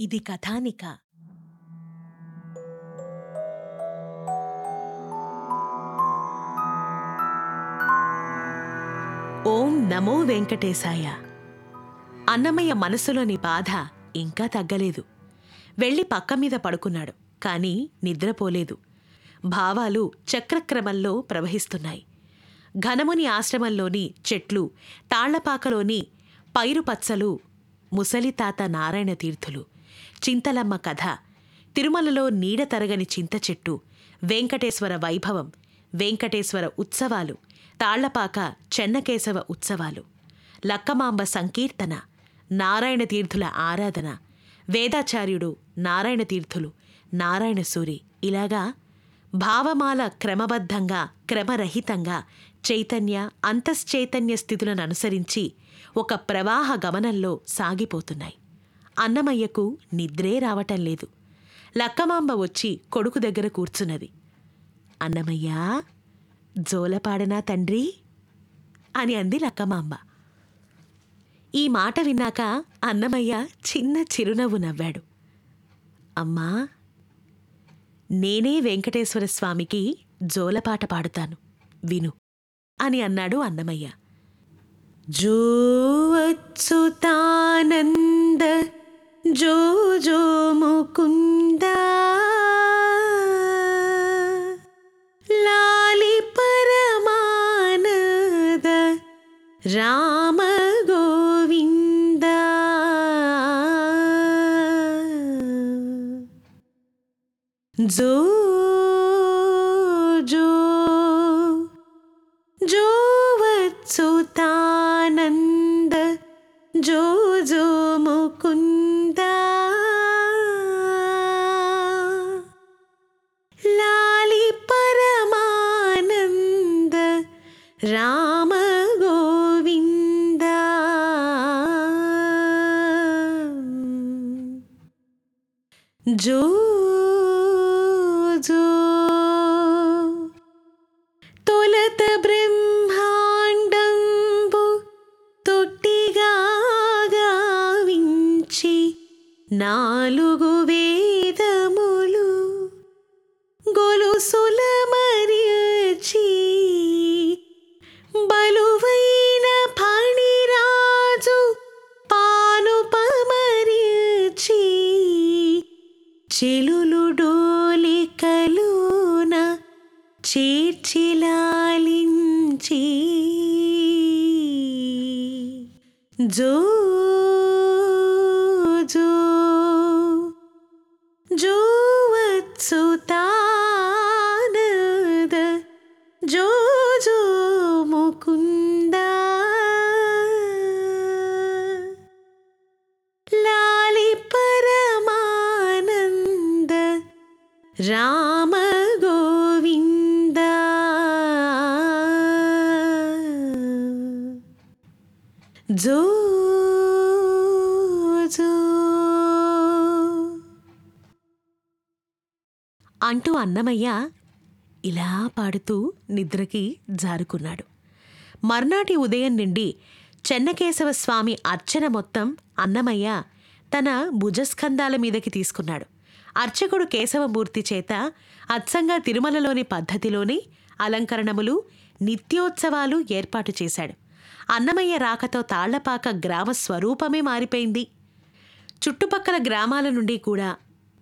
ఇది కథానిక. ఓం నమో వెంకటేశాయ. అన్నమయ్య మనసులోని బాధ ఇంకా తగ్గలేదు. వెళ్ళి పక్క మీద పడుకున్నాడు కానీ నిద్రపోలేదు. భావాలు చక్రక్రమంలో ప్రవహిస్తున్నాయి. ఘనముని ఆశ్రమంలోని చెట్లు తాళ్ళపాకలోని పైరుపచ్చలు ముసలితాత నారాయణ తీర్థులు. చింతలమ్మ కథ. తిరుమలలో నీడ తరగని చింత చెట్టు. వెంకటేశ్వర వైభవం. వెంకటేశ్వర ఉత్సవాలు. తాళ్ళపాక చెన్నకేశవ ఉత్సవాలు. లక్కమాంబ సంకీర్తన. నారాయణ తీర్థుల ఆరాధన. వేదాచార్యుడు నారాయణ తీర్థులు. నారాయణ సూరి. ఇలాగా భావమాల క్రమబద్ధంగా క్రమరహితంగా చైతన్య అంతశ్చైతన్య స్థితులను అనుసరించి ఒక ప్రవాహ గమనంలో సాగిపోతున్నాయి. అన్నమయ్యకు నిద్రే రావటం లేదు. లక్కమాంబ వచ్చి కొడుకు దగ్గర కూర్చున్నది. అన్నమయ్యా జోలపాడనా తండ్రి అని అంది లక్కమాంబ. ఈ మాట విన్నాక అన్నమయ్య చిన్న చిరునవ్వు నవ్వాడు. అమ్మా నేనే వెంకటేశ్వర స్వామికి జోలపాట పాడుతాను. విను. అని అన్నాడు అన్నమయ్య. జోవత్సుతానంద జో జో ముకుంద जो जो। जो वत्सुतानन्द जो जो मुकुन्द। लालि परमानन्द रामगोविन्द जो జో జో జో జో వత్సుతానద జో జో. అంటూ అన్నమయ్య ఇలా పాడుతూ నిద్రకి జారుకున్నాడు. మర్నాటి ఉదయం నుండి చెన్నకేశవ స్వామి అర్చన మొత్తం అన్నమయ్య తన భుజస్కంధాల మీదకి తీసుకున్నాడు. అర్చకుడు కేశవమూర్తి చేత అచ్చంగా తిరుమలలోని పద్ధతిలోని అలంకరణములు నిత్యోత్సవాలు ఏర్పాటు చేశాడు. అన్నమయ్య రాకతో తాళ్ళపాక గ్రామ స్వరూపమే మారిపోయింది. చుట్టుపక్కల గ్రామాల నుండి కూడా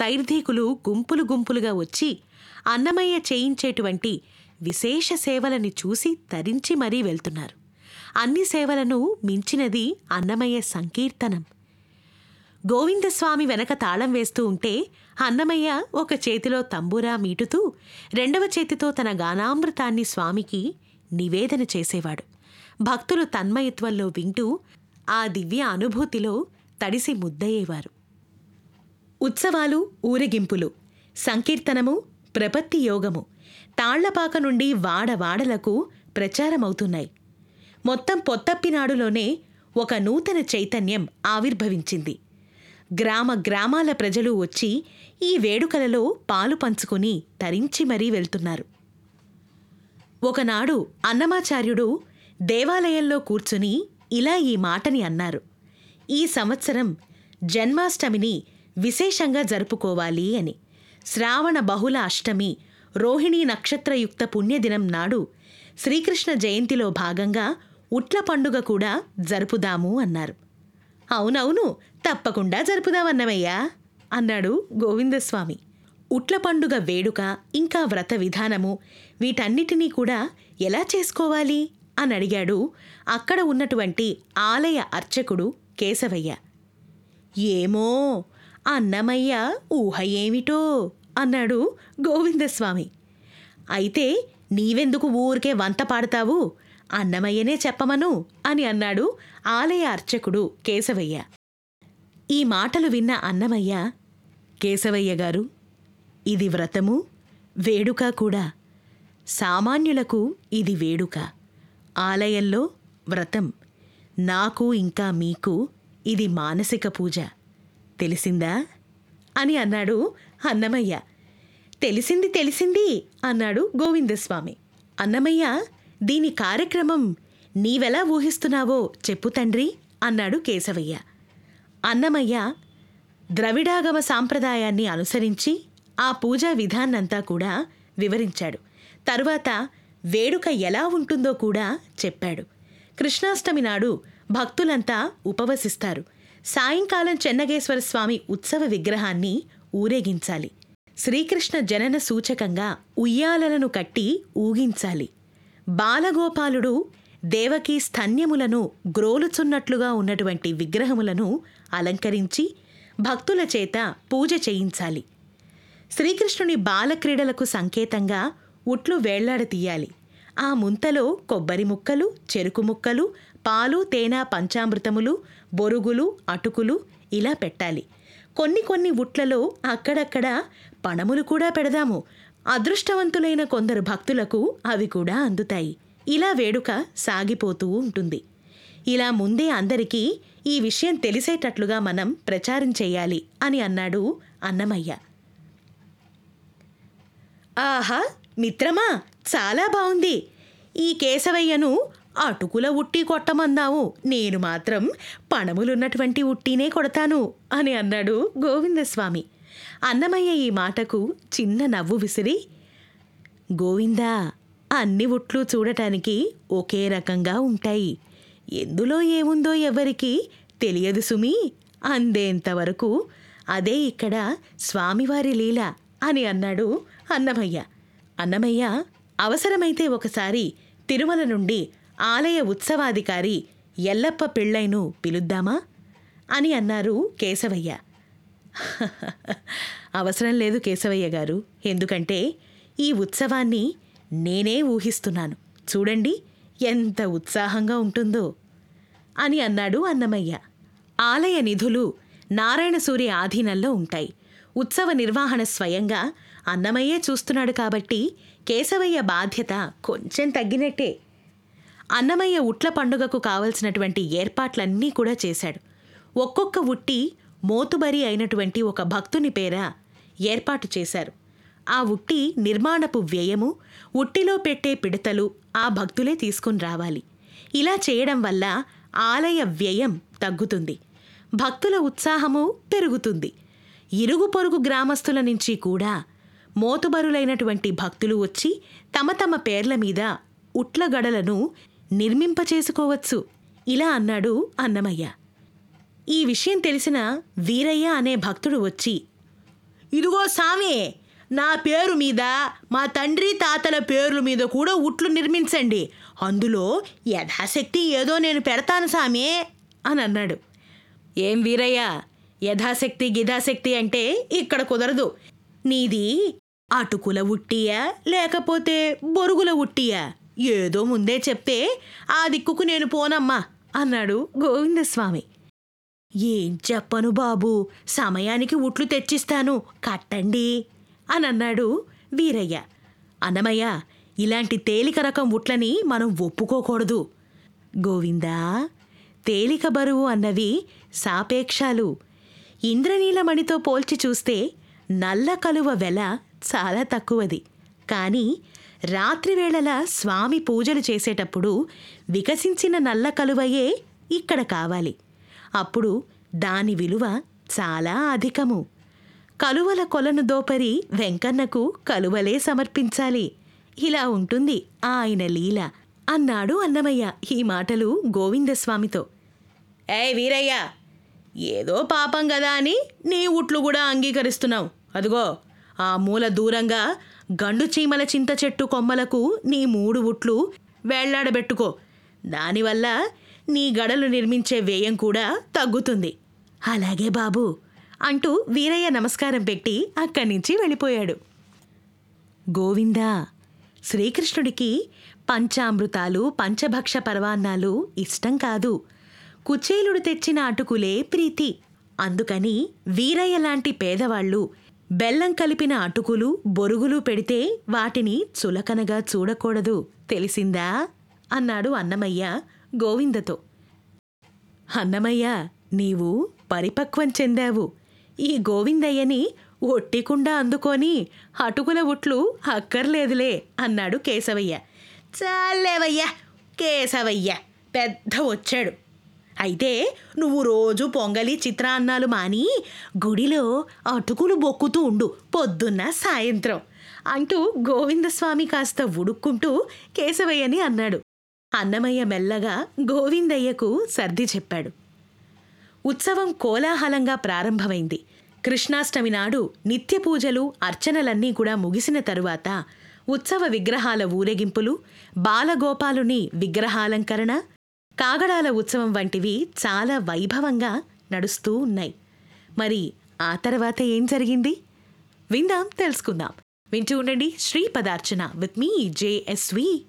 తైర్ధీకులు గుంపులు గుంపులుగా వచ్చి అన్నమయ్య చేయించేటువంటి విశేష సేవలని చూసి తరించి మరీ వెళ్తున్నారు. అన్ని సేవలను మించినది అన్నమయ్య సంకీర్తనం. గోవిందస్వామి వెనక తాళం వేస్తూ ఉంటే అన్నమయ్య ఒక చేతిలో తంబూరా మీటుతూ రెండవ చేతితో తన గానామృతాన్ని స్వామికి నివేదన చేసేవాడు. భక్తులు తన్మయత్వంలో వింటూ ఆ దివ్య అనుభూతిలో తడిసి ముద్దయ్యేవారు. ఉత్సవాలు ఊరేగింపులు సంకీర్తనము ప్రపత్తి యోగము తాళ్ళపాక నుండి వాడవాడలకు ప్రచారమవుతున్నాయి. మొత్తం పొత్తప్పినాడులోనే ఒక నూతన చైతన్యం ఆవిర్భవించింది. గ్రామ గ్రామాల ప్రజలు వచ్చి ఈ వేడుకలలో పాలు పంచుకుని తరించి మరీ వెళ్తున్నారు. ఒకనాడు అన్నమాచార్యుడు దేవాలయంలో కూర్చుని ఇలా ఈ మాటని అన్నారు. ఈ సంవత్సరం జన్మాష్టమిని విశేషంగా జరుపుకోవాలి అని. శ్రావణ బహుళ అష్టమి రోహిణీ నక్షత్రయుక్త పుణ్యదినం నాడు శ్రీకృష్ణ జయంతిలో భాగంగా ఉట్ల పండుగ కూడా జరుపుదాము అన్నారు. అవునవును తప్పకుండా జరుపుదామన్నమయ్యా అన్నాడు గోవిందస్వామి. ఉట్ల పండుగ వేడుక ఇంకా వ్రత విధానము వీటన్నిటినీ కూడా ఎలా చేసుకోవాలి? అని అడిగాడు అక్కడ ఉన్నటువంటి ఆలయ అర్చకుడు కేశవయ్య. ఏమో అన్నమయ్య ఊహ ఏమిటో అన్నాడు గోవిందస్వామి. అయితే నీవెందుకు ఊరికే వంత పాడతావు? అన్నమయ్యనే చెప్పమను అని అన్నాడు ఆలయ అర్చకుడు కేశవయ్య. ఈ మాటలు విన్న అన్నమయ్య కేశవయ్య గారు ఇది వ్రతము వేడుక కూడా. సామాన్యులకు ఇది వేడుక. ఆలయంలో వ్రతం. నాకు ఇంకా మీకు ఇది మానసిక పూజ. తెలిసిందా? అని అన్నాడు అన్నమయ్య. తెలిసింది తెలిసింది అన్నాడు గోవిందస్వామి. అన్నమయ్య దీని కార్యక్రమం నీవెలా ఊహిస్తున్నావో చెప్పు తండ్రి అన్నాడు కేశవయ్య. అన్నమయ్య ద్రవిడాగమ సాంప్రదాయాన్ని అనుసరించి ఆ పూజా విధాన్నంతా కూడా వివరించాడు. తరువాత వేడుక ఎలా ఉంటుందో కూడా చెప్పాడు. కృష్ణాష్టమి నాడు భక్తులంతా ఉపవసిస్తారు. సాయంకాలం చెన్నగేశ్వర స్వామి ఉత్సవ విగ్రహాన్ని ఊరేగించాలి. శ్రీకృష్ణ జనన సూచకంగా ఉయ్యాలలను కట్టి ఊగించాలి. బాలగోపాలుడు దేవకి స్తన్యములను గ్రోలుచున్నట్లుగా ఉన్నటువంటి విగ్రహములను అలంకరించి భక్తుల చేత పూజ చేయించాలి. శ్రీకృష్ణుని బాలక్రీడలకు సంకేతంగా ఉట్లు వేళ్ళాడతీయాలి ఆ ముంతలో కొబ్బరి ముక్కలు చెరుకు ముక్కలు పాలు తేనె పంచామృతములు బొరుగులు అటుకులు ఇలా పెట్టాలి. కొన్ని కొన్ని ఉట్లలో అక్కడక్కడ పణములు కూడా పెడదాము. అదృష్టవంతులైన కొందరు భక్తులకు అవి కూడా అందుతాయి. ఇలా వేడుక సాగిపోతూ ఉంటుంది. ఇలా ముందే అందరికీ ఈ విషయం తెలిసేటట్లుగా మనం ప్రచారం చేయాలి అని అన్నాడు అన్నమయ్య. ఆహా! మిత్రమా చాలా బాగుంది ఈ కేశవయ్యను అటుకుల ఉట్టి కొట్టమందాము నేను మాత్రం పణములున్నటువంటి ఉట్టినే కొడతాను అని అన్నాడు గోవిందస్వామి. అన్నమయ్య ఈ మాటకు చిన్న నవ్వు విసిరి గోవిందా అన్ని ఉట్లు చూడటానికి ఒకే రకంగా ఉంటాయి. ఎందులో ఏముందో ఎవరికి తెలియదు సుమి. అందేంతవరకు అదే ఇక్కడ స్వామివారి లీల అని అన్నాడు అన్నమయ్య. అన్నమయ్య అవసరమైతే ఒకసారి తిరుమల నుండి ఆలయ ఉత్సవాధికారి ఎల్లప్ప పిళ్ళైను పిలుద్దామా? అని అన్నారు కేశవయ్య. అవసరం లేదు కేశవయ్య గారు ఎందుకంటే ఈ ఉత్సవాన్ని నేనే ఊహిస్తున్నాను. చూడండి ఎంత ఉత్సాహంగా ఉంటుందో అని అన్నాడు అన్నమయ్య. ఆలయ నిధులు నారాయణసూరి ఆధీనంలో ఉంటాయి. ఉత్సవ నిర్వహణ స్వయంగా అన్నమయ్యే చూస్తున్నాడు కాబట్టి కేశవయ్య బాధ్యత కొంచెం తగ్గినట్టే. అన్నమయ్య ఉట్ల పండుగకు కావలసినటువంటి ఏర్పాట్లన్నీ కూడా చేశాడు. ఒక్కొక్క ఉట్టి మోతుబరి అయినటువంటి ఒక భక్తుని పేర ఏర్పాటు చేశారు. ఆ ఉట్టి నిర్మాణపు వ్యయము ఉట్టిలో పెట్టే పిడతలు ఆ భక్తులే తీసుకుని రావాలి. ఇలా చేయడం వల్ల ఆలయ వ్యయం తగ్గుతుంది. భక్తుల ఉత్సాహము పెరుగుతుంది. ఇరుగు పొరుగు గ్రామస్తుల నుంచి కూడా మోతుబరులైనటువంటి భక్తులు వచ్చి తమ తమ పేర్ల మీద ఉట్ల గడలను నిర్మింపచేసుకోవచ్చు. ఇలా అన్నాడు అన్నమయ్య. ఈ విషయం తెలిసిన వీరయ్య అనే భక్తుడు వచ్చి ఇదిగో సామి నా పేరు మీద మా తండ్రి తాతల పేర్ల మీద కూడా ఉట్లు నిర్మించండి. అందులో యథాశక్తి ఏదో నేను పెడతాను సామి అని అన్నాడు. ఏం వీరయ్య యథాశక్తి గిదాశక్తి అంటే ఇక్కడ కుదరదు. నీది అటుకుల ఉట్టియా? లేకపోతే బొరుగుల ఉట్టియా? ఏదో ముందే చెప్తే ఆ దిక్కుకు నేను పోనమ్మా అన్నాడు గోవిందస్వామి. ఏం చెప్పను బాబు సమయానికి ఉట్లు తెచ్చిస్తాను కట్టండి అని అన్నాడు వీరయ్య. అన్నమయ్య ఇలాంటి తేలిక రకం ఉట్లని మనం ఒప్పుకోకూడదు. గోవిందా తేలిక బరువు అన్నవి సాపేక్షాలు. ఇంద్రనీలమణితో పోల్చి చూస్తే నల్ల కలువ వెల చాలా తక్కువది. కానీ రాత్రివేళల స్వామి పూజలు చేసేటప్పుడు వికసించిన నల్ల కలువయే ఇక్కడ కావాలి. అప్పుడు దాని విలువ చాలా అధికము. కలువల కొలను దోపరి వెంకన్నకు కలువలే సమర్పించాలి. ఇలా ఉంటుంది ఆయన లీల. అన్నాడు అన్నమయ్య ఈ మాటలు గోవిందస్వామితో. ఏ వీరయ్య! ఏదో పాపం కదా అని నీ ఉట్లు కూడా అంగీకరిస్తున్నావు. అదిగో. ఆ మూల దూరంగా గండు చీమల చింత చెట్టు కొమ్మలకు నీ మూడు ఉట్లు వేళ్ళాడబెట్టుకో. దానివల్ల నీ గడలు నిర్మించే వ్యయం కూడా తగ్గుతుంది. అలాగే బాబు అంటూ వీరయ్య నమస్కారం పెట్టి అక్కడి నుంచి వెళ్ళిపోయాడు. గోవిందా శ్రీకృష్ణుడికి పంచామృతాలు పంచభక్ష పరవాన్నాలు ఇష్టం కాదు. కుచేలుడు తెచ్చిన అటుకులే ప్రీతి. అందుకని వీరయ్య లాంటి పేదవాళ్ళు బెల్లం కలిపిన అటుకులు బొరుగులు పెడితే వాటిని చులకనగా చూడకూడదు. తెలిసిందా? అన్నాడు అన్నమయ్య గోవిందతో. అన్నమయ్య నీవు పరిపక్వం చెందావు. ఈ గోవిందయ్యని ఒట్టికుండా అందుకొని అటుకుల ఉట్లు అక్కర్లేదులే అన్నాడు కేశవయ్య. చాలేవయ్యా కేశవయ్య పెద్ద వచ్చాడు. అయితే నువ్వు రోజు పొంగలి చిత్రాన్నాలు మాని గుడిలో అటుకులు బొక్కుతూ ఉండు పొద్దున్న సాయంత్రం అంటూ గోవిందస్వామి కాస్త ఉడుక్కుంటూ కేశవయ్యని అన్నాడు. అన్నమయ్య మెల్లగా గోవిందయ్యకు సర్ది చెప్పాడు. ఉత్సవం కోలాహలంగా ప్రారంభమైంది. కృష్ణాష్టమి నాడు నిత్య పూజలు అర్చనలన్నీ కూడా ముగిసిన తరువాత ఉత్సవ విగ్రహాల ఊరేగింపులు బాలగోపాలుని విగ్రహాలంకరణ కాగడాల ఉత్సవం వంటివి చాలా వైభవంగా నడుస్తూ ఉన్నాయి. మరి ఆ తర్వాత ఏం జరిగింది? విందాం తెలుసుకుందాం. వింటూ ఉండండి Shri Padarchana with me JSV.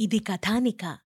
ఇది కథానిక.